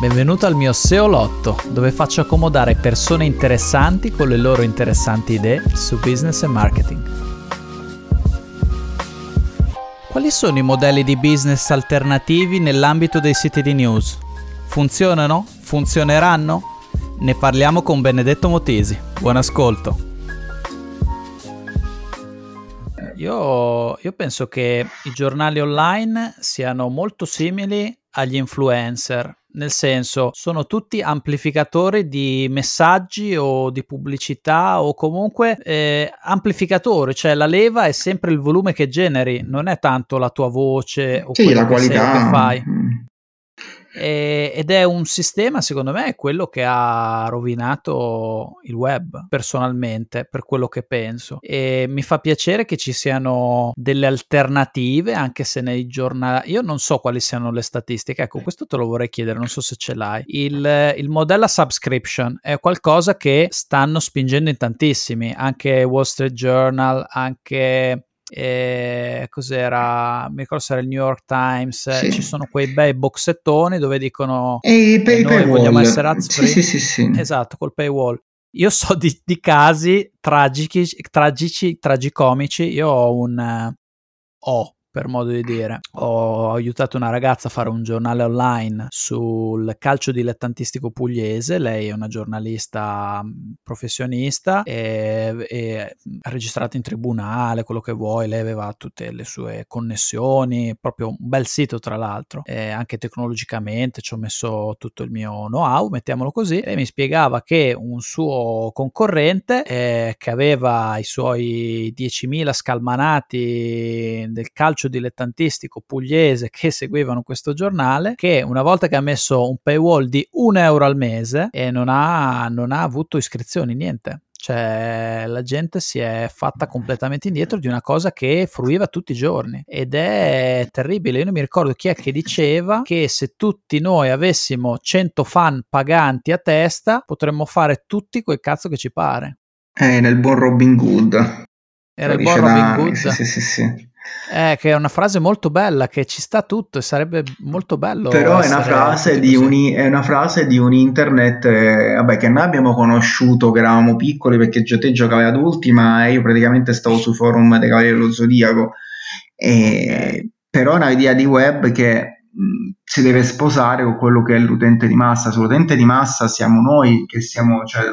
Benvenuto al mio SEO Lotto, dove faccio accomodare persone interessanti con le loro interessanti idee su business e marketing. Quali sono i modelli di business alternativi nell'ambito dei siti di news? Funzionano? Funzioneranno? Ne parliamo con Benedetto Motisi. Buon ascolto. Io, io penso che i giornali online siano molto simili agli influencer nel senso sono tutti amplificatori di messaggi o di pubblicità o comunque eh, amplificatori, cioè la leva è sempre il volume che generi, non è tanto la tua voce o sì, la qualità che fai. E, ed è un sistema, secondo me, quello che ha rovinato il web personalmente, per quello che penso. E mi fa piacere che ci siano delle alternative, anche se nei giornali. Io non so quali siano le statistiche. Ecco, questo te lo vorrei chiedere, non so se ce l'hai. Il, il modello subscription è qualcosa che stanno spingendo in tantissimi, anche Wall Street Journal, anche e cos'era, mi ricordo se era il New York Times, sì. ci sono quei bei boxettoni dove dicono e pay, eh, noi paywall. vogliamo essere ads free. Sì, sì, sì, Esatto, col paywall. Io so di, di casi tragici, tragici, tragicomici, io ho un... Uh, ho per modo di dire. Ho aiutato una ragazza a fare un giornale online sul calcio dilettantistico pugliese. Lei è una giornalista mm, professionista e, e registrata in tribunale, quello che vuoi. Lei aveva tutte le sue connessioni, proprio un bel sito tra l'altro. E anche tecnologicamente ci ho messo tutto il mio know-how, mettiamolo così. E mi spiegava che un suo concorrente eh, che aveva i suoi 10.000 scalmanati del calcio calcio dilettantistico pugliese che seguivano questo giornale che una volta che ha messo un paywall di un euro al mese e non ha, non ha avuto iscrizioni, niente. Cioè, la gente si è fatta completamente indietro di una cosa che fruiva tutti i giorni ed è terribile. Io non mi ricordo chi è che diceva che se tutti noi avessimo 100 fan paganti a testa, potremmo fare tutti quel cazzo che ci pare. Eh, nel buon Robin Hood. Era il buon Robin Hood. Sì, sì, sì, sì. Eh, che è una frase molto bella, che ci sta tutto e sarebbe molto bello. Però è una, frase di un, è una frase di un internet, eh, vabbè, che noi abbiamo conosciuto che eravamo piccoli perché te giocavi adulti, ma io praticamente stavo sui forum dei Cavalieri dello Zodiaco. E, però è un'idea di web che mh, si deve sposare con quello che è l'utente di massa. Sull'utente di massa siamo noi che siamo, cioè,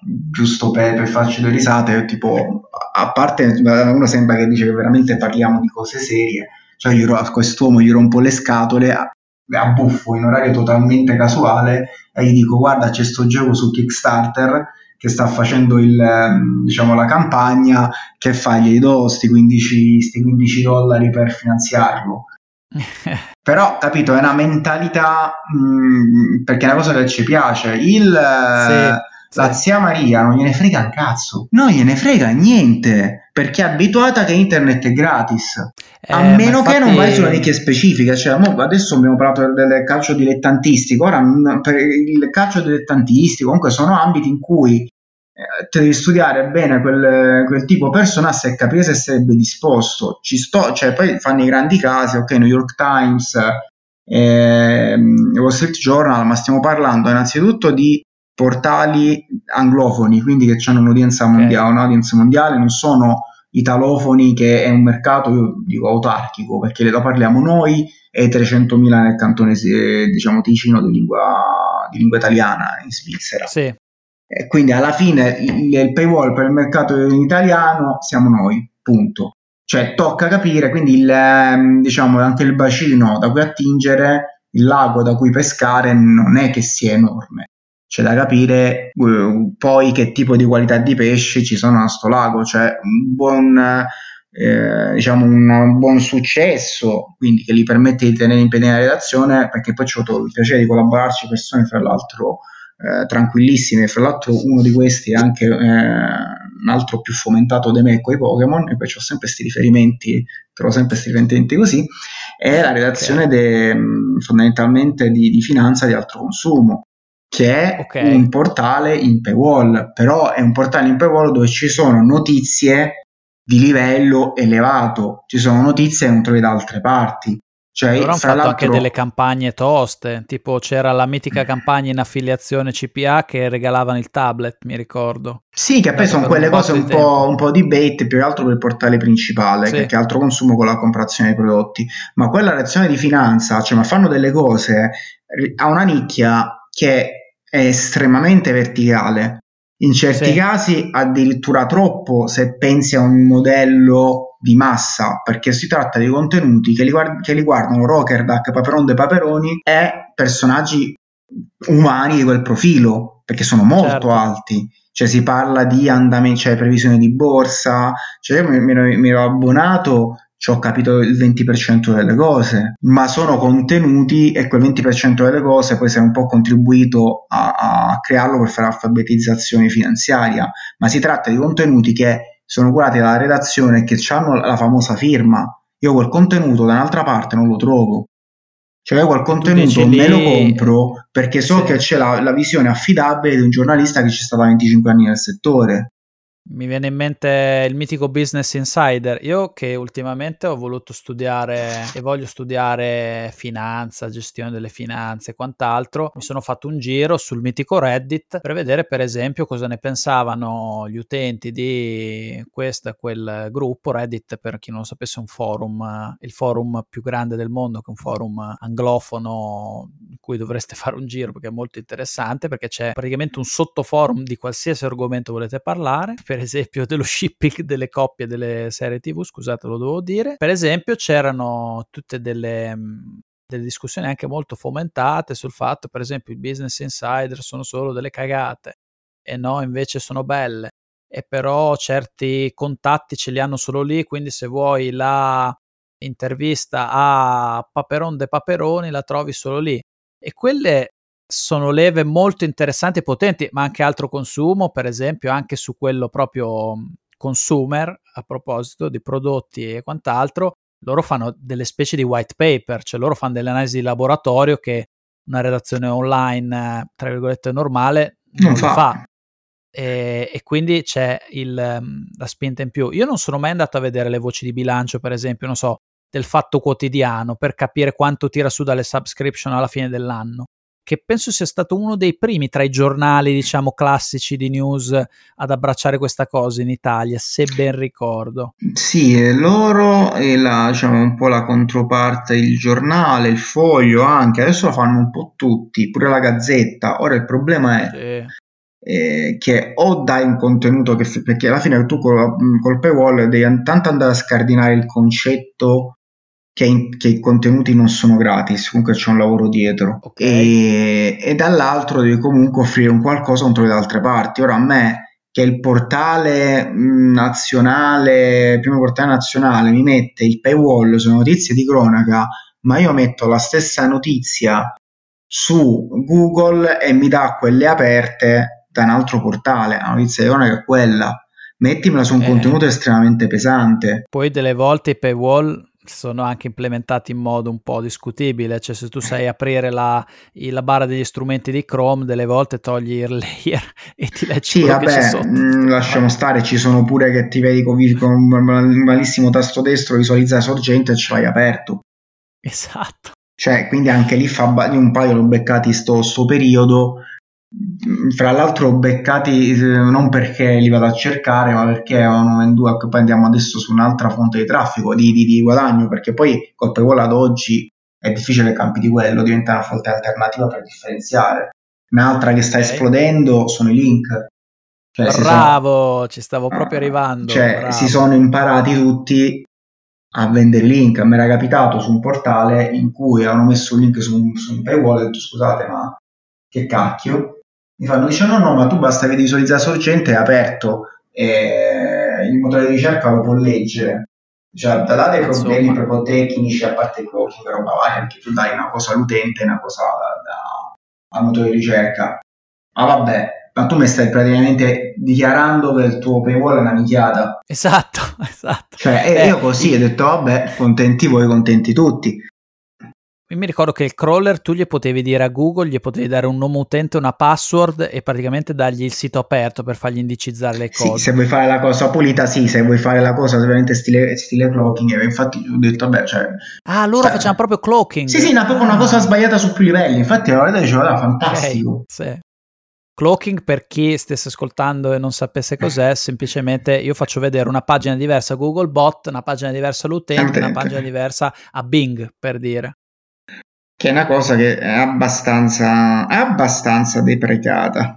giusto per, per, farci due risate, tipo, a parte uno sembra che dice che veramente parliamo di cose serie, cioè io a quest'uomo gli rompo le scatole, a, a buffo in orario totalmente casuale e gli dico guarda c'è sto gioco su Kickstarter che sta facendo il, ehm, diciamo, la campagna, che fa? Gli do sti 15, sti 15 dollari per finanziarlo. Però, capito, è una mentalità, mh, mm, perché è una cosa che ci piace. Il... Sì la zia Maria non gliene frega un cazzo, non gliene frega niente perché è abituata che internet è gratis. Eh, a meno infatti... che non vai su una nicchia specifica, cioè, adesso abbiamo parlato del calcio dilettantistico, ora per il calcio dilettantistico comunque sono ambiti in cui eh, devi studiare bene quel, quel tipo di persona se capire se sarebbe disposto. Ci sto, cioè, poi fanno i grandi casi, ok, New York Times, eh, Wall Street Journal, ma stiamo parlando innanzitutto di portali anglofoni, quindi che hanno un'udienza mondiale, okay. un'audience mondiale, non sono italofoni che è un mercato, io dico autarchico, perché lo parliamo noi e 300.000 nel cantone diciamo ticino di lingua, di lingua italiana in Svizzera. Sì. E quindi alla fine il, il paywall per il mercato italiano siamo noi, punto. Cioè tocca capire quindi il, ehm, diciamo, anche il bacino da cui attingere, il lago da cui pescare non è che sia enorme c'è da capire uh, poi che tipo di qualità di pesci ci sono a sto lago, cioè un buon, eh, diciamo un buon successo, quindi che gli permette di tenere in piedi la redazione, perché poi ho avuto il piacere di collaborarci persone fra l'altro eh, tranquillissime, fra l'altro uno di questi è anche eh, un altro più fomentato di me con i Pokémon, e poi ho sempre questi riferimenti, trovo sempre questi riferimenti così, è la redazione okay. de, fondamentalmente di, di finanza di altro consumo che è okay. un portale in paywall, però è un portale in paywall dove ci sono notizie di livello elevato, ci sono notizie che non trovi da altre parti, Cioè, Loro hanno fatto anche delle campagne toste, tipo c'era la mitica campagna in affiliazione CPA che regalavano il tablet, mi ricordo. Sì, che poi sono quelle cose un po', un po', di bait più che altro per il portale principale, sì. che, è altro consumo con la comprazione dei prodotti. Ma quella lezione di finanza, cioè, ma fanno delle cose a una nicchia che è estremamente verticale. In certi sì. casi addirittura troppo se pensi a un modello di massa, perché si tratta di contenuti che, riguard- che riguardano Rocker, Duck, Paperon de Paperoni e personaggi umani di quel profilo, perché sono molto certo. alti. Cioè si parla di andamento, cioè previsione di borsa, cioè io mi, mi, mi ero abbonato ho capito il 20% delle cose, ma sono contenuti e quel 20% delle cose poi si è un po' contribuito a, a crearlo per fare alfabetizzazione finanziaria, ma si tratta di contenuti che sono curati dalla redazione e che hanno la famosa firma. Io quel contenuto da un'altra parte non lo trovo. Cioè, quel contenuto me lo compro perché so sì. che c'è la, la, visione affidabile di un giornalista che ci sta da 25 anni nel settore. Mi viene in mente il mitico Business Insider. Io che ultimamente ho voluto studiare e voglio studiare finanza, gestione delle finanze e quant'altro, mi sono fatto un giro sul mitico Reddit per vedere per esempio cosa ne pensavano gli utenti di questo e quel gruppo. Reddit, per chi non lo sapesse, è un forum, il forum più grande del mondo, che è un forum anglofono in cui dovreste fare un giro perché è molto interessante, perché c'è praticamente un sottoforum di qualsiasi argomento volete parlare. Per per esempio dello shipping delle coppie delle serie tv, scusate lo devo dire, per esempio c'erano tutte delle, delle discussioni anche molto fomentate sul fatto, per esempio, i business insider sono solo delle cagate e no, invece sono belle. E però certi contatti ce li hanno solo lì, quindi se vuoi la intervista a Paperon de Paperoni la trovi solo lì. E quelle sono leve molto interessanti e potenti, ma anche altro consumo, per esempio anche su quello proprio consumer, a proposito di prodotti e quant'altro, loro fanno delle specie di white paper, cioè loro fanno delle analisi di laboratorio che una redazione online, tra virgolette, normale non, non fa. fa. E, e, quindi c'è il, la spinta in più. Io non sono mai andato a vedere le voci di bilancio, per esempio, non so, del fatto quotidiano per capire quanto tira su dalle subscription alla fine dell'anno che penso sia stato uno dei primi tra i giornali, diciamo, classici di news ad abbracciare questa cosa in Italia, se ben ricordo. Sì, loro e la, diciamo, un po' la controparte, il giornale, il foglio anche, adesso lo fanno un po' tutti, pure la gazzetta. Ora il problema è... Sì. Eh, che o dai un contenuto che perché alla fine tu col, col paywall devi tanto andare a scardinare il concetto che, in, che, i contenuti non sono gratis, comunque c'è un lavoro dietro okay. e, e, dall'altro devi comunque offrire un qualcosa contro le altre parti. Ora a me che il portale nazionale, il primo portale nazionale mi mette il paywall su notizie di cronaca, ma io metto la stessa notizia su Google e mi dà quelle aperte da un altro portale, la notizia di cronaca è quella mettimela su un eh. contenuto estremamente pesante. Poi delle volte i paywall sono anche implementati in modo un po' discutibile, cioè se tu sai aprire la, la barra degli strumenti di Chrome, delle volte togli il layer e ti leggi sì, vabbè, mh, mm, lasciamo stare, ci sono pure che ti vedi con, con un malissimo tasto destro, visualizza sorgente e ce l'hai aperto. Esatto. Cioè, quindi anche lì fa un paio l'ho beccati sto, sto periodo fra l'altro beccati eh, non perché li vado a cercare ma perché avevano venduto poi andiamo adesso su un'altra fonte di traffico di, di, di guadagno perché poi col paywall ad oggi è difficile campi di quello diventa una fonte alternativa per differenziare un'altra che sta okay. esplodendo sono i link cioè, bravo sono, ci stavo proprio ah, arrivando cioè bravo. si sono imparati tutti a vendere link a me era capitato su un portale in cui avevano messo un link su, su un paywall e ho detto scusate ma che cacchio mi fanno dice no no ma tu basta che visualizzare sorgente è aperto e il motore di ricerca lo può leggere. Cioè da là dei problemi Insomma. proprio tecnici a parte pochi che roba varia perché tu dai una cosa all'utente e una cosa al motore di ricerca. Ma vabbè ma tu mi stai praticamente dichiarando che il tuo paywall è una minchiata. Esatto esatto. Cioè eh, io così ho detto vabbè contenti voi contenti tutti mi ricordo che il crawler tu gli potevi dire a Google, gli potevi dare un nome utente, una password e praticamente dargli il sito aperto per fargli indicizzare le cose. Sì, se vuoi fare la cosa pulita, sì, se vuoi fare la cosa veramente stile, stile cloaking, infatti ho detto, vabbè, cioè... Ah, loro cioè, facevano proprio cloaking. Sì, sì, una, proprio una cosa sbagliata su più livelli, infatti la verità diceva, fantastico. Okay, sì. Cloaking, per chi stesse ascoltando e non sapesse cos'è, semplicemente io faccio vedere una pagina diversa a Googlebot, una pagina diversa all'utente, una pagina diversa a Bing, per dire. Che è una cosa che è abbastanza, abbastanza deprecata.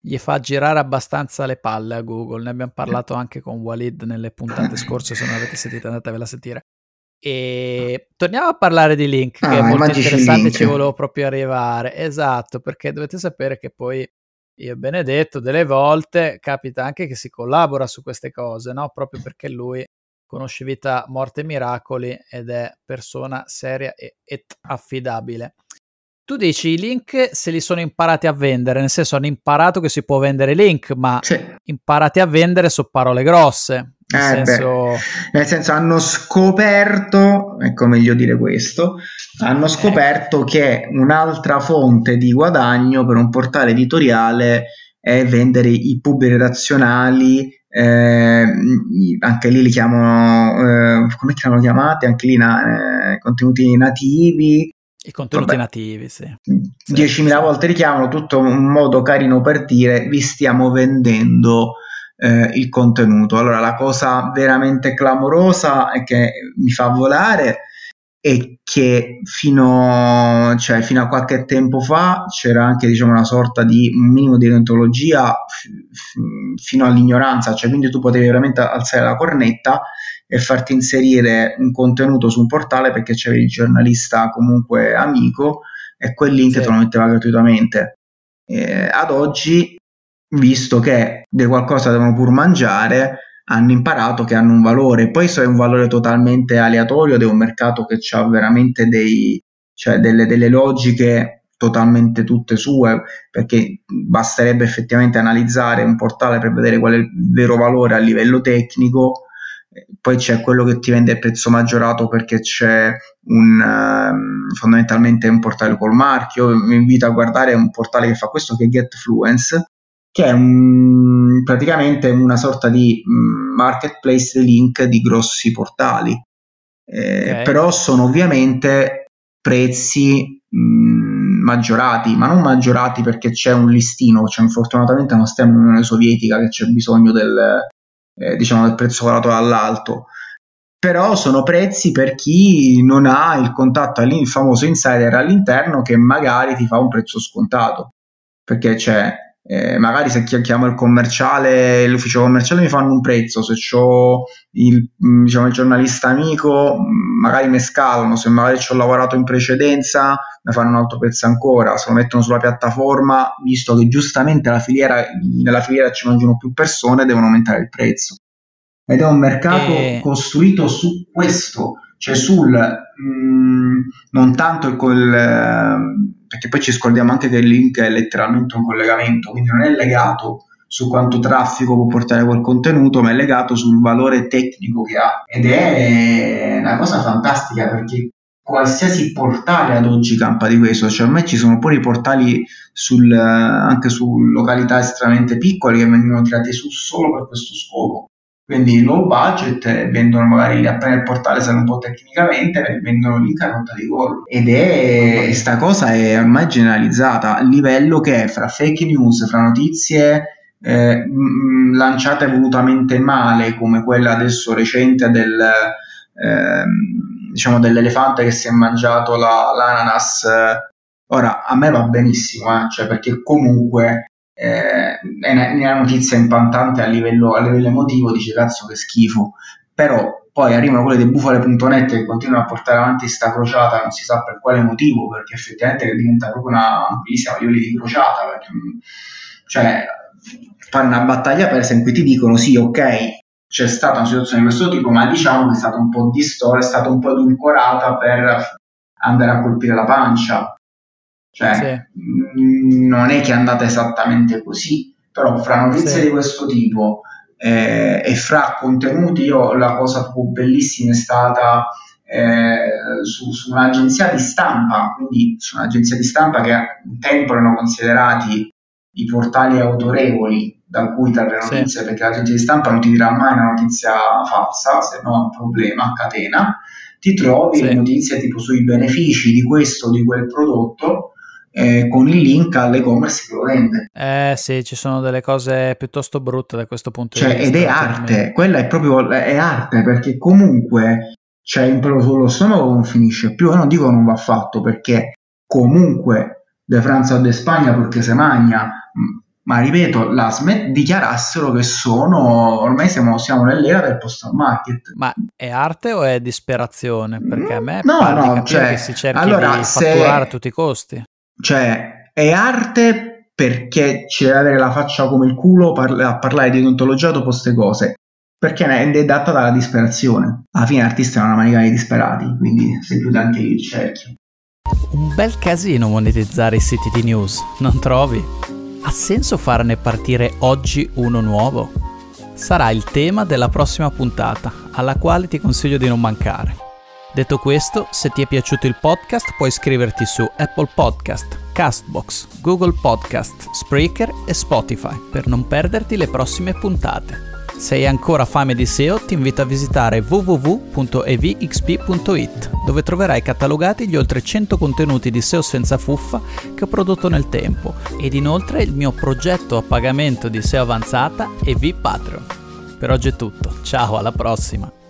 Gli fa girare abbastanza le palle a Google, ne abbiamo parlato anche con Walid nelle puntate scorse, se non avete sentito andatevela a sentire. E torniamo a parlare di Link, che ah, è molto interessante, ci volevo proprio arrivare. Esatto, perché dovete sapere che poi io e Benedetto delle volte capita anche che si collabora su queste cose, no? Proprio perché lui conosce vita, morte e miracoli ed è persona seria e et affidabile. Tu dici i link se li sono imparati a vendere, nel senso hanno imparato che si può vendere link, ma sì. imparati a vendere su parole grosse. Nel, eh senso... nel senso hanno scoperto, ecco meglio dire questo, hanno scoperto eh. che un'altra fonte di guadagno per un portale editoriale è vendere i pub redazionali, eh, anche lì li chiamano, eh, come chiamano chiamati? Anche lì na- eh, contenuti nativi. I contenuti Vabbè, nativi, sì. 10.000 sì, volte richiamano, tutto un modo carino per dire vi stiamo vendendo eh, il contenuto. Allora, la cosa veramente clamorosa è che mi fa volare e che fino, cioè, fino, a qualche tempo fa c'era anche diciamo, una sorta di un minimo di deontologia f- fino all'ignoranza, cioè quindi tu potevi veramente alzare la cornetta e farti inserire un contenuto su un portale perché c'era il giornalista comunque amico e quel link sì. te lo metteva gratuitamente. Eh, ad oggi, visto che di qualcosa devono pur mangiare, hanno imparato che hanno un valore. Poi se è un valore totalmente aleatorio ed è un mercato che ha veramente dei, cioè delle, delle logiche totalmente tutte sue, perché basterebbe effettivamente analizzare un portale per vedere qual è il vero valore a livello tecnico. Poi c'è quello che ti vende il prezzo maggiorato perché c'è un, uh, fondamentalmente un portale col marchio. Vi invito a guardare un portale che fa questo che è GetFluence, che è un, praticamente una sorta di mm, marketplace link di grossi portali. Eh, okay. Però sono ovviamente prezzi mh, mm, maggiorati, ma non maggiorati perché c'è un listino, cioè fortunatamente non stiamo in Unione Sovietica che c'è bisogno del, eh, diciamo, del prezzo varato dall'alto. Però sono prezzi per chi non ha il contatto, il famoso insider all'interno che magari ti fa un prezzo scontato, perché c'è eh, magari se chiamo il commerciale, l'ufficio commerciale mi fanno un prezzo, se ho il, mm, diciamo, il giornalista amico mm, magari mi scalano, se magari ci ho lavorato in precedenza mi fanno un altro prezzo ancora, se lo mettono sulla piattaforma, visto che giustamente la filiera, nella filiera ci mangiano più persone, devono aumentare il prezzo. Ed è un mercato e... costruito su questo, cioè sul mh, mm, non tanto il, il perché poi ci scordiamo anche che il link è letteralmente un collegamento, quindi non è legato su quanto traffico può portare quel contenuto, ma è legato sul valore tecnico che ha. Ed è una cosa fantastica perché qualsiasi portale ad oggi campa di questo, cioè ormai ci sono pure i portali sul, anche su località estremamente piccole che vengono tirati su solo per questo scopo quindi low budget vendono magari appena il portale sale un po' tecnicamente vendono link a nota di gol. Ed è questa cosa è ormai generalizzata a livello che fra fake news fra notizie eh, lanciate volutamente male come quella adesso recente del eh, diciamo dell'elefante che si è mangiato la, l'ananas ora a me va benissimo eh, cioè perché comunque eh, è una notizia impantante a livello, a livello emotivo, dice cazzo che schifo, però poi arrivano quelle di bufale.net che continuano a portare avanti sta crociata, non si sa per quale motivo, perché effettivamente diventa proprio una crisi a livelli di crociata, perché, cioè fare una battaglia persa in cui ti dicono sì, ok, c'è stata una situazione di questo tipo, ma diciamo che è stata un po' distorta, è stata un po' edulcorata per andare a colpire la pancia. Cioè, sì. mh, non è che è andata esattamente così, però fra notizie sì. di questo tipo eh, e fra contenuti, io la cosa proprio bellissima è stata eh, su, su, un'agenzia di stampa, quindi su un'agenzia di stampa che un tempo erano considerati i portali autorevoli da cui trarre notizie, sì. perché l'agenzia di stampa non ti dirà mai una notizia falsa, se no è un problema a catena, ti trovi sì. notizie tipo sui benefici di questo o di quel prodotto eh, con il link all'e-commerce che lo vende. Eh sì, ci sono delle cose piuttosto brutte da questo punto cioè, di vista. Ed è arte, quella è proprio è arte perché comunque c'è il pelo sullo stomaco non finisce più. Io non dico non va fatto perché comunque de Francia o de Spagna perché se magna ma ripeto, la SMET dichiarassero che sono ormai siamo, siamo nell'era del post market. Ma è arte o è disperazione? Perché a me no, pare no, cioè, che si cerchi allora, di fatturare a tutti i costi. Cioè, è arte perché ci deve avere la faccia come il culo parla- a parlare di odontologia dopo queste cose. Perché è data dalla disperazione. Alla fine l'artista è una manica di disperati, quindi si chiude anche il cerchio. Un bel casino monetizzare i siti di news, non trovi? Ha senso farne partire oggi uno nuovo? Sarà il tema della prossima puntata, alla quale ti consiglio di non mancare. Detto questo, se ti è piaciuto il podcast puoi iscriverti su Apple Podcast, Castbox, Google Podcast, Spreaker e Spotify per non perderti le prossime puntate. Se hai ancora fame di SEO ti invito a visitare www.evxp.it dove troverai catalogati gli oltre 100 contenuti di SEO senza fuffa che ho prodotto nel tempo ed inoltre il mio progetto a pagamento di SEO avanzata EV Patreon. Per oggi è tutto, ciao alla prossima!